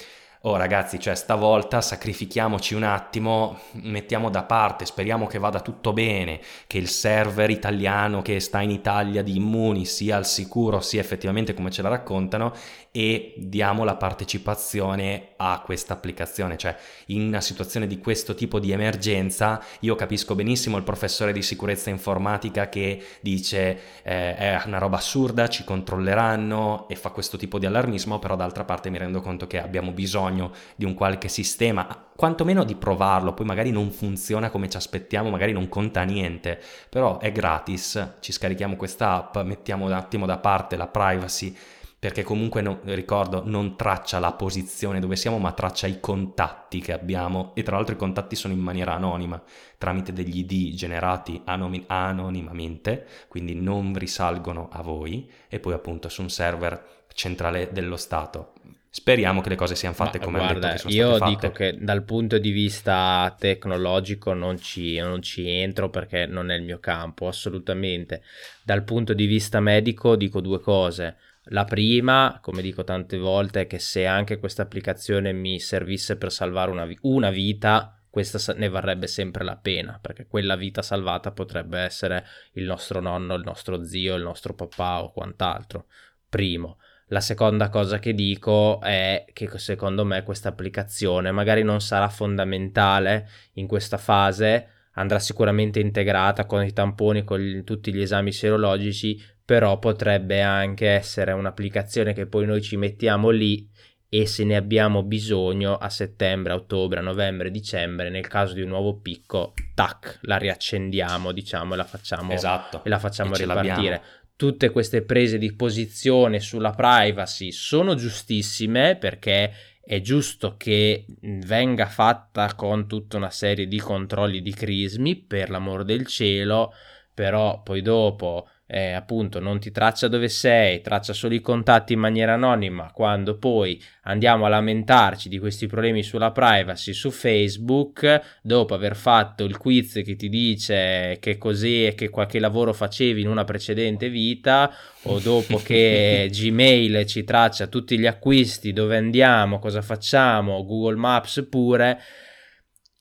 oh ragazzi, cioè stavolta sacrifichiamoci un attimo, mettiamo da parte, speriamo che vada tutto bene, che il server italiano che sta in Italia di Immuni sia al sicuro, sia effettivamente come ce la raccontano e diamo la partecipazione a questa applicazione, cioè in una situazione di questo tipo di emergenza io capisco benissimo il professore di sicurezza informatica che dice eh, è una roba assurda, ci controlleranno e fa questo tipo di allarmismo, però d'altra parte mi rendo conto che abbiamo bisogno di un qualche sistema, quantomeno di provarlo, poi magari non funziona come ci aspettiamo, magari non conta niente, però è gratis, ci scarichiamo questa app, mettiamo un attimo da parte la privacy perché comunque no, ricordo non traccia la posizione dove siamo ma traccia i contatti che abbiamo. E tra l'altro i contatti sono in maniera anonima tramite degli ID generati anonim- anonimamente quindi non risalgono a voi e poi appunto su un server centrale dello Stato Speriamo che le cose siano fatte Ma, come guarda, detto Io dico che dal punto di vista tecnologico non ci, non ci, entro perché non è il mio campo, assolutamente. Dal punto di vista medico dico due cose. La prima, come dico tante volte, è che se anche questa applicazione mi servisse per salvare una, una vita, questa ne varrebbe sempre la pena, perché quella vita salvata potrebbe essere il nostro nonno, il nostro zio, il nostro papà o quant'altro. Primo. La seconda cosa che dico è che secondo me questa applicazione magari non sarà fondamentale in questa fase, andrà sicuramente integrata con i tamponi, con gli, tutti gli esami serologici, però potrebbe anche essere un'applicazione che poi noi ci mettiamo lì e se ne abbiamo bisogno a settembre, ottobre, novembre, dicembre, nel caso di un nuovo picco, tac, la riaccendiamo, diciamo, e la facciamo, esatto. e la facciamo e ripartire. Tutte queste prese di posizione sulla privacy sono giustissime perché è giusto che venga fatta con tutta una serie di controlli di crismi, per l'amor del cielo, però poi dopo eh, appunto non ti traccia dove sei, traccia solo i contatti in maniera anonima, quando poi andiamo a lamentarci di questi problemi sulla privacy su Facebook, dopo aver fatto il quiz che ti dice che così e che qualche lavoro facevi in una precedente vita, o dopo che Gmail ci traccia tutti gli acquisti, dove andiamo, cosa facciamo, Google Maps pure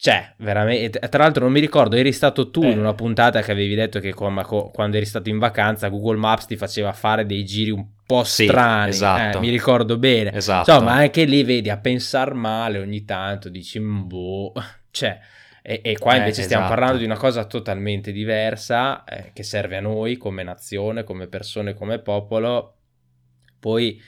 cioè, veramente. Tra l'altro, non mi ricordo, eri stato tu eh. in una puntata che avevi detto che quando eri stato in vacanza, Google Maps ti faceva fare dei giri un po' strani. Sì, esatto. eh, mi ricordo bene. Esatto. Insomma, anche lì vedi a pensare male ogni tanto, dici, boh. Cioè, e, e qua invece eh, stiamo esatto. parlando di una cosa totalmente diversa eh, che serve a noi come nazione, come persone, come popolo. Poi,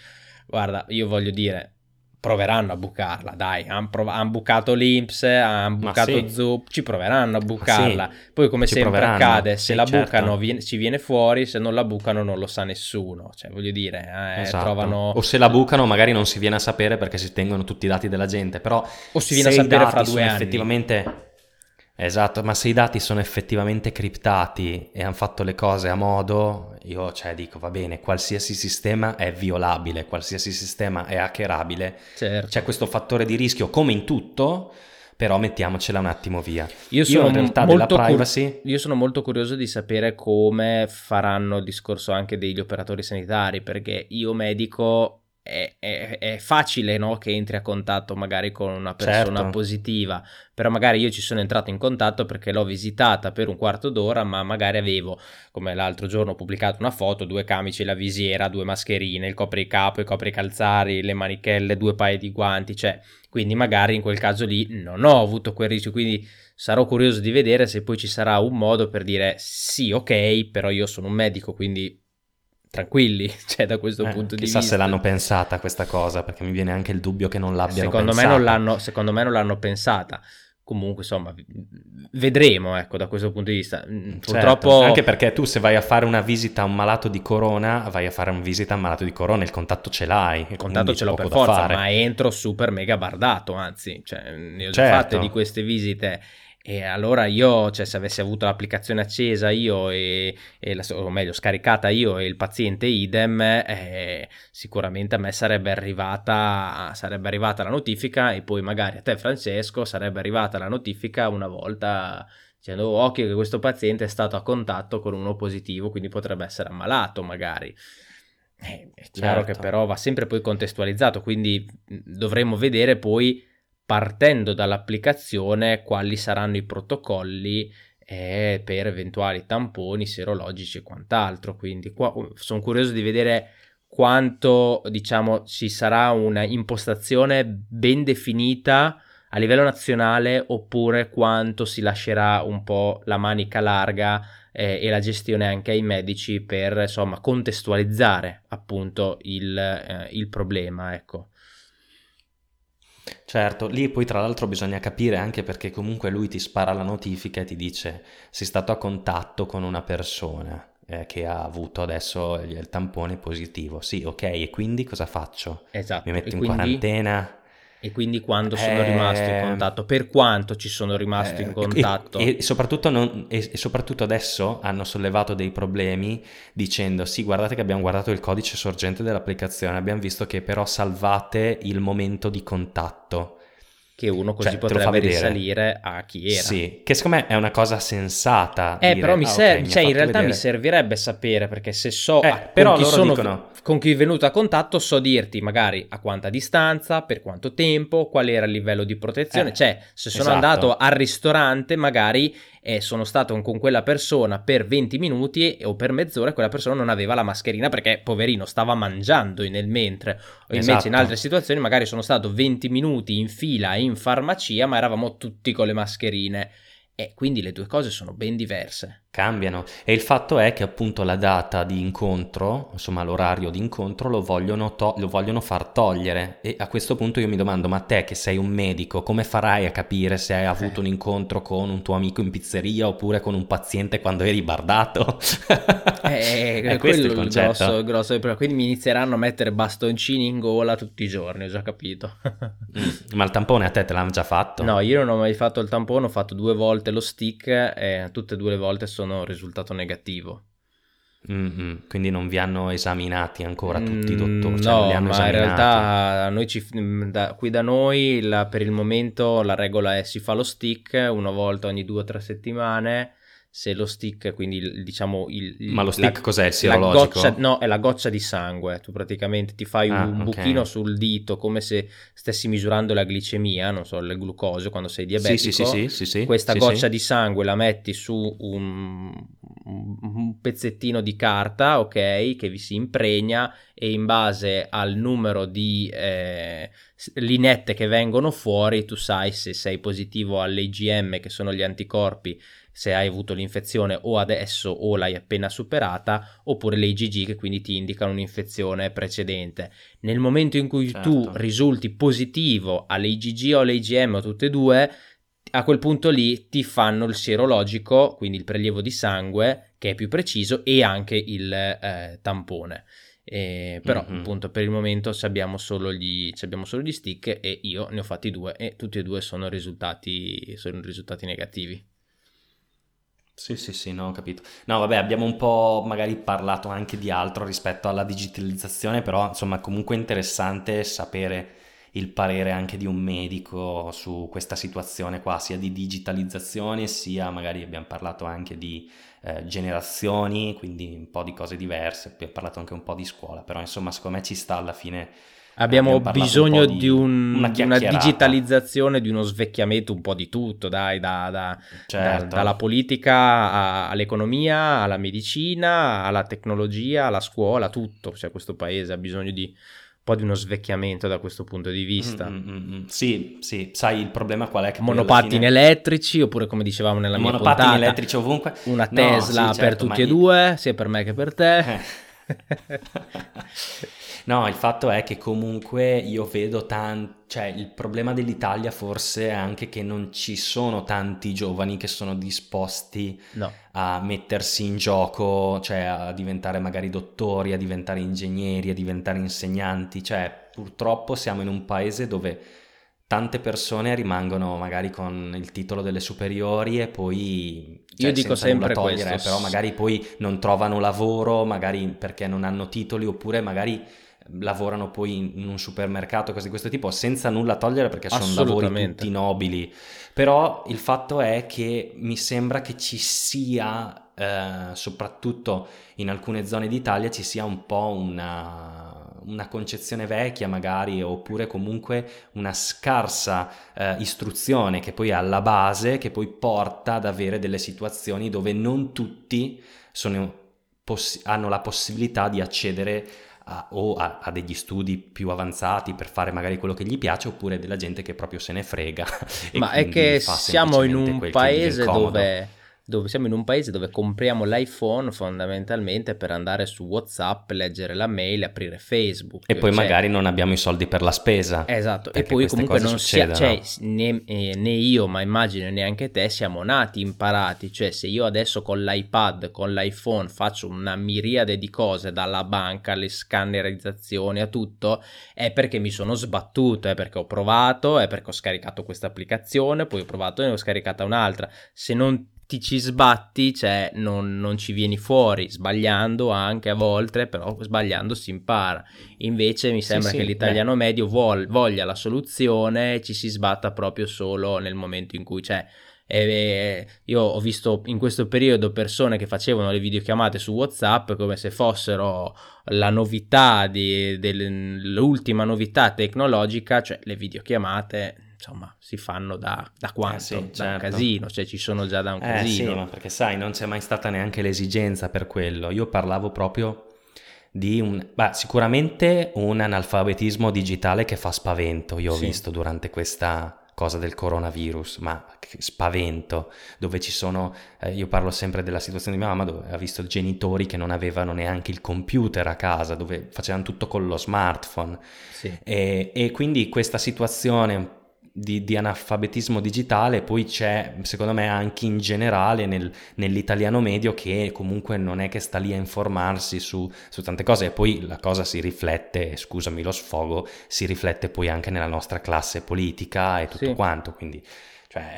guarda, io voglio dire proveranno a bucarla, dai, hanno prov- han bucato l'Inps, hanno bucato sì. Zup, ci proveranno a bucarla. Sì. Poi come ci sempre accade, se sì, la certo. bucano viene, ci viene fuori, se non la bucano non lo sa nessuno, cioè voglio dire, eh, esatto. trovano... O se la bucano magari non si viene a sapere perché si tengono tutti i dati della gente, però... O si viene a sapere fra due anni. Effettivamente Esatto, ma se i dati sono effettivamente criptati e hanno fatto le cose a modo, io cioè dico va bene, qualsiasi sistema è violabile, qualsiasi sistema è hackerabile, certo. c'è questo fattore di rischio come in tutto, però mettiamocela un attimo via. Io sono, io in realtà della privacy... Cur- io sono molto curioso di sapere come faranno il discorso anche degli operatori sanitari, perché io medico è, è, è facile no? che entri a contatto magari con una persona certo. positiva, però magari io ci sono entrato in contatto perché l'ho visitata per un quarto d'ora, ma magari avevo, come l'altro giorno ho pubblicato una foto, due camici, la visiera, due mascherine, il copricapo, i copricalzari, le manichelle, due paia di guanti, cioè, quindi magari in quel caso lì non ho avuto quel rischio, quindi sarò curioso di vedere se poi ci sarà un modo per dire sì, ok, però io sono un medico, quindi tranquilli, cioè da questo eh, punto di vista. Chissà se l'hanno pensata questa cosa, perché mi viene anche il dubbio che non l'abbiano secondo pensata. Me non l'hanno, secondo me non l'hanno pensata. Comunque, insomma, vedremo, ecco, da questo punto di vista. Mm, certo, Purtroppo... Anche perché tu se vai a fare una visita a un malato di corona, vai a fare una visita a un malato di corona, il contatto ce l'hai. Il contatto ce l'ho per forza, fare. ma entro super mega bardato, anzi, cioè, ne ho già certo. fatte di queste visite e allora io, cioè se avessi avuto l'applicazione accesa io e, e la, o meglio scaricata io e il paziente idem, eh, sicuramente a me sarebbe arrivata, sarebbe arrivata la notifica e poi magari a te Francesco sarebbe arrivata la notifica una volta dicendo oh, occhio che questo paziente è stato a contatto con uno positivo, quindi potrebbe essere ammalato magari. Eh, è chiaro certo. che però va sempre poi contestualizzato, quindi dovremmo vedere poi partendo dall'applicazione quali saranno i protocolli eh, per eventuali tamponi serologici e quant'altro. Quindi qua, uh, sono curioso di vedere quanto diciamo ci sarà una impostazione ben definita a livello nazionale oppure quanto si lascerà un po' la manica larga eh, e la gestione anche ai medici per insomma contestualizzare appunto il, eh, il problema ecco Certo, lì poi tra l'altro bisogna capire anche perché comunque lui ti spara la notifica e ti dice sei stato a contatto con una persona eh, che ha avuto adesso il, tampone positivo. Sì, ok, e quindi cosa faccio? Esatto. Mi metto e in quindi... quarantena? E quindi quando sono eh... rimasto in contatto? Per quanto ci sono rimasto eh... in contatto? E, e, soprattutto non, e, e, soprattutto adesso hanno sollevato dei problemi dicendo sì guardate che abbiamo guardato il codice sorgente dell'applicazione, abbiamo visto che però salvate il momento di contatto che uno così cioè, potrebbe risalire a chi era. Sì, che secondo me è una cosa sensata. Eh, dire, però mi ah, ser- okay, cioè, mi in realtà vedere. mi servirebbe sapere perché se so eh, però con, chi sono, dicono... con chi è venuto a contatto, so dirti magari a quanta distanza, per quanto tempo, qual era il livello di protezione. Eh, cioè, se sono esatto. andato al ristorante, magari eh, sono stato con quella persona per 20 minuti o per mezz'ora e quella persona non aveva la mascherina perché poverino stava mangiando nel mentre o invece Esatto. in altre situazioni magari sono stato 20 minuti in fila in farmacia ma eravamo tutti con le mascherine e quindi le due cose sono ben diverse. Cambiano e il fatto è che appunto la data di incontro, insomma l'orario di incontro lo vogliono, to- lo vogliono far togliere e a questo punto io mi domando ma te che sei un medico come farai a capire se hai avuto Eh. un incontro con un tuo amico in pizzeria oppure con un paziente quando eri bardato? Eh, è questo quello il concetto. grosso, grosso problema. Quindi mi inizieranno a mettere bastoncini in gola tutti i giorni, ho già capito. Mm, Ma il tampone a te te l'hanno già fatto? No, io non ho mai fatto il tampone, ho fatto due volte lo stick e tutte e due le volte sono risultato negativo. Mm-mm, Quindi non vi hanno esaminati ancora tutti i Mm, dottori? Cioè, no, ma in esaminati? realtà noi ci, mm, da- qui da noi la- per il momento la regola è si fa lo stick una volta ogni due o tre settimane. Se lo stick, quindi il- diciamo il, Ma lo stick la- cos'è? Il la sierologico? goccia, no, è la goccia di sangue. Tu praticamente ti fai Ah, un ok. buchino sul dito come se stessi misurando la glicemia, non so, il glucosio quando sei diabetico. sì, sì, sì, sì, sì, Questa sì, goccia di sangue la metti su un, un pezzettino di carta, ok, che vi si impregna e in base al numero di eh, linette che vengono fuori tu sai se sei positivo all'IgM, che sono gli anticorpi, se hai avuto l'infezione o adesso o l'hai appena superata, oppure le IgG che quindi ti indicano un'infezione precedente. Nel momento in cui tu Certo. risulti positivo alle IgG o alle IgM o tutte e due, a quel punto lì ti fanno il sierologico, quindi il prelievo di sangue, che è più preciso, e anche il eh, tampone. Eh, però Mhm. appunto per il momento abbiamo, solo gli, ci abbiamo solo gli stick e io ne ho fatti due e tutti e due sono risultati, sono risultati negativi. Sì, sì, sì, no, ho capito. No, vabbè, abbiamo un po' magari parlato anche di altro rispetto alla digitalizzazione, però insomma comunque è interessante sapere il parere anche di un medico su questa situazione qua, sia di digitalizzazione, sia magari abbiamo parlato anche di eh, generazioni, quindi un po' di cose diverse, abbiamo parlato anche un po' di scuola, però insomma secondo me ci sta alla fine Abbiamo Abbiamo bisogno un di, di un- una una digitalizzazione, di uno svecchiamento un po' di tutto, dai, da- da- Certo. da- dalla politica a- all'economia, alla medicina, alla tecnologia, alla scuola, tutto. Cioè, questo paese ha bisogno di un po' di uno svecchiamento da questo punto di vista. Mm, mm, mm, mm. Sì, sì, sai il problema qual è? Che Monopattini fine- elettrici, oppure come dicevamo nella mia monopattini puntata, elettrici ovunque. una No, Tesla sì, per certo, tutti ma e i- due, sia per me che per te. Eh, no, il fatto è che comunque io vedo tanti, cioè il problema dell'Italia forse è anche che non ci sono tanti giovani che sono disposti no. a mettersi in gioco, cioè a diventare magari dottori, a diventare ingegneri, a diventare insegnanti, cioè purtroppo siamo in un paese dove tante persone rimangono magari con il titolo delle superiori e poi cioè, io dico sempre togliere, questo. però magari poi non trovano lavoro, magari perché non hanno titoli oppure magari lavorano poi in un supermercato, cose di questo tipo, senza nulla togliere perché sono lavori tutti nobili. Però il fatto è che mi sembra che ci sia, eh, soprattutto in alcune zone d'Italia, ci sia un po' una una concezione vecchia magari oppure comunque una scarsa eh, istruzione che poi è alla base che poi porta ad avere delle situazioni dove non tutti sono, poss- hanno la possibilità di accedere a, o a, a, degli studi più avanzati per fare magari quello che gli piace oppure della gente che proprio se ne frega. Ma è che siamo in un paese dove dove siamo in un paese dove compriamo l'iPhone fondamentalmente per andare su WhatsApp, leggere la mail, aprire Facebook. E poi cioè... magari non abbiamo i soldi per la spesa. Esatto, e poi comunque non sia, cioè, né, eh, né, io, ma immagino neanche te, siamo nati imparati. Cioè se io adesso con l'iPad, con l'iPhone faccio una miriade di cose, dalla banca alle scannerizzazioni a tutto, è perché mi sono sbattuto, è perché ho provato, è perché ho scaricato questa applicazione, poi ho provato e ne ho scaricata un'altra. Se non ti ci sbatti, cioè non, non, ci vieni fuori, sbagliando anche a volte, però sbagliando si impara. Invece mi sembra sì, che sì, l'italiano beh. medio vuol, voglia la soluzione ci si sbatta proprio solo nel momento in cui c'è. E io ho visto in questo periodo persone che facevano le videochiamate su WhatsApp come se fossero la novità di, dell'ultima novità tecnologica, cioè le videochiamate insomma si fanno da, da quanto? Eh sì, da certo. un casino, cioè ci sono già da un eh casino. Sì, ma perché sai, non c'è mai stata neanche l'esigenza per quello. Io parlavo proprio di un... Beh, sicuramente un analfabetismo digitale che fa spavento, io ho sì. visto durante questa cosa del coronavirus, ma spavento, dove ci sono, eh, io parlo sempre della situazione di mia mamma, dove ha visto genitori che non avevano neanche il computer a casa, dove facevano tutto con lo smartphone. Sì. E, e, quindi questa situazione di, di, analfabetismo digitale, poi c'è secondo me anche in generale nel, nell'italiano medio che comunque non è che sta lì a informarsi su, su, tante cose. E poi la cosa si riflette, scusami lo sfogo, si riflette poi anche nella nostra classe politica e tutto sì. quanto, quindi cioè,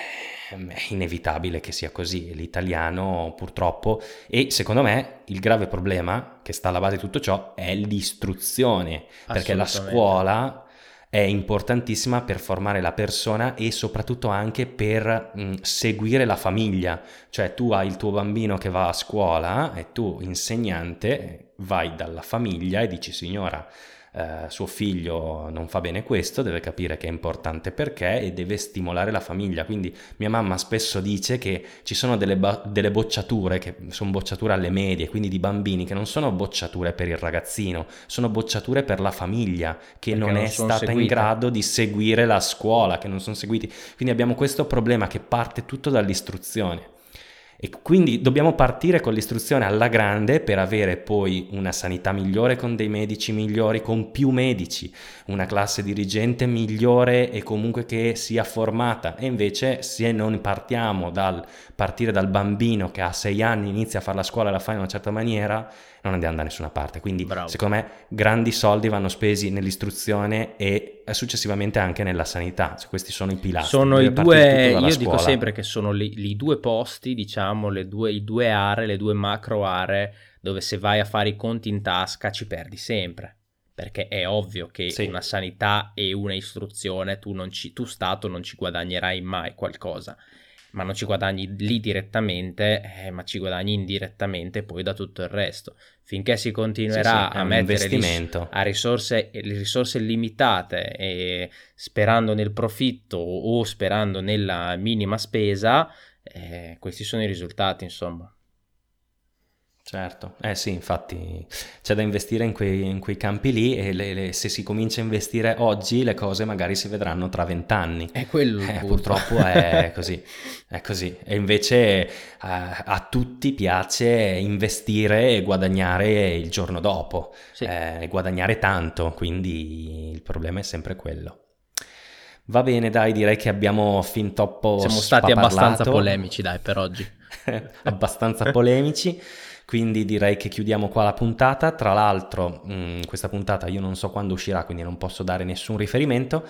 è inevitabile che sia così, l'italiano purtroppo e secondo me il grave problema che sta alla base di tutto ciò è l'istruzione, perché la scuola è importantissima per formare la persona e soprattutto anche per mh, seguire la famiglia, cioè tu hai il tuo bambino che va a scuola e tu insegnante vai dalla famiglia e dici signora eh, suo figlio non fa bene questo, deve capire che è importante perché e deve stimolare la famiglia. Quindi mia mamma spesso dice che ci sono delle, ba- delle bocciature, che sono bocciature alle medie, quindi di bambini, che non sono bocciature per il ragazzino, sono bocciature per la famiglia che non, non è stata seguite. in grado di seguire la scuola, che non sono seguiti. Quindi abbiamo questo problema che parte tutto dall'istruzione. E quindi dobbiamo partire con l'istruzione alla grande per avere poi una sanità migliore con dei medici migliori, con più medici, una classe dirigente migliore e comunque che sia formata. E invece se non partiamo dal partire dal bambino che a sei anni inizia a fare la scuola e la fa in una certa maniera, non andiamo da nessuna parte. Quindi, Bravo. secondo me, grandi soldi vanno spesi nell'istruzione e successivamente anche nella sanità. Cioè, questi sono i pilastri. Sono i due, io scuola. dico sempre che sono i, due posti, diciamo, le due, i due aree, le due macro aree dove se vai a fare i conti in tasca ci perdi sempre perché è ovvio che sì. una sanità e una istruzione tu, ci, tu, Stato non ci guadagnerai mai qualcosa ma non ci guadagni lì direttamente, eh, ma ci guadagni indirettamente poi da tutto il resto. Finché si continuerà sì, sì, a mettere ris- a risorse, risorse limitate e sperando nel profitto o sperando nella minima spesa, eh, questi sono i risultati, insomma. Certo, eh sì, infatti c'è da investire in quei, in quei campi lì e le, le, se si comincia a investire oggi le cose magari si vedranno tra vent'anni. È quello. Eh, purtroppo è così, è così. E invece eh, a tutti piace investire e guadagnare il giorno dopo, sì. eh, guadagnare tanto, quindi il problema è sempre quello. Va bene, dai, direi che abbiamo fin troppo Siamo stati abbastanza polemici, dai, per oggi. abbastanza polemici. Quindi direi che chiudiamo qua la puntata. Tra l'altro, mh, mm, questa puntata io non so quando uscirà, quindi non posso dare nessun riferimento.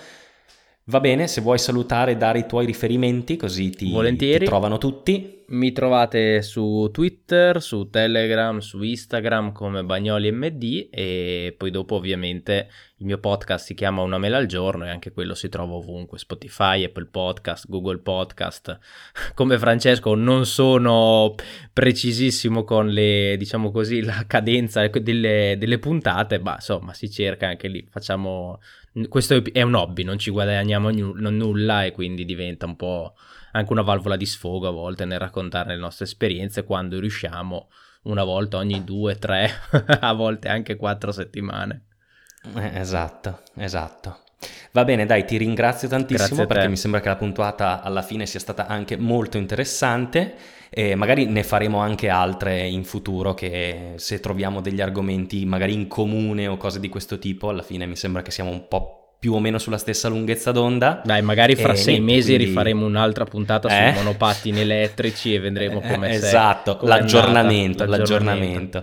Va bene, se vuoi salutare e dare i tuoi riferimenti, così ti, ti trovano tutti. Mi trovate su Twitter, su Telegram, su Instagram come Bagnoli MD e poi dopo ovviamente il mio podcast si chiama Una mela al giorno e anche quello si trova ovunque, Spotify, Apple Podcast, Google Podcast. Come Francesco non sono precisissimo con le, diciamo così, la cadenza delle, delle puntate, ma insomma si cerca anche lì, facciamo... Questo è un hobby, non ci guadagniamo nulla e quindi diventa un po' anche una valvola di sfogo a volte nel raccontare le nostre esperienze quando riusciamo una volta ogni due, tre, a volte anche quattro settimane. Eh, esatto, esatto. Va bene, dai, ti ringrazio tantissimo perché mi sembra che la puntata alla fine sia stata anche molto interessante e magari ne faremo anche altre in futuro che se troviamo degli argomenti magari in comune o cose di questo tipo, alla fine mi sembra che siamo un po' più o meno sulla stessa lunghezza d'onda. Dai, magari fra e sei niente, mesi quindi... rifaremo un'altra puntata eh? sui monopattini elettrici e vedremo come eh, Esatto, come l'aggiornamento, l'aggiornamento, l'aggiornamento.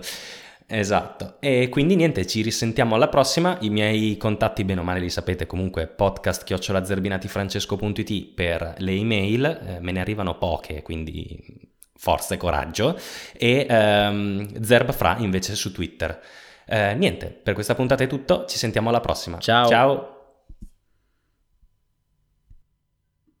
Esatto, e quindi niente, ci risentiamo alla prossima, i miei contatti bene o male li sapete comunque, podcast chiocciolazerbinatifrancesco.it per le email, eh, me ne arrivano poche, quindi forza e coraggio, e ehm, Zerbfra invece su Twitter. Eh, niente, per questa puntata è tutto, ci sentiamo alla prossima. Ciao. Ciao.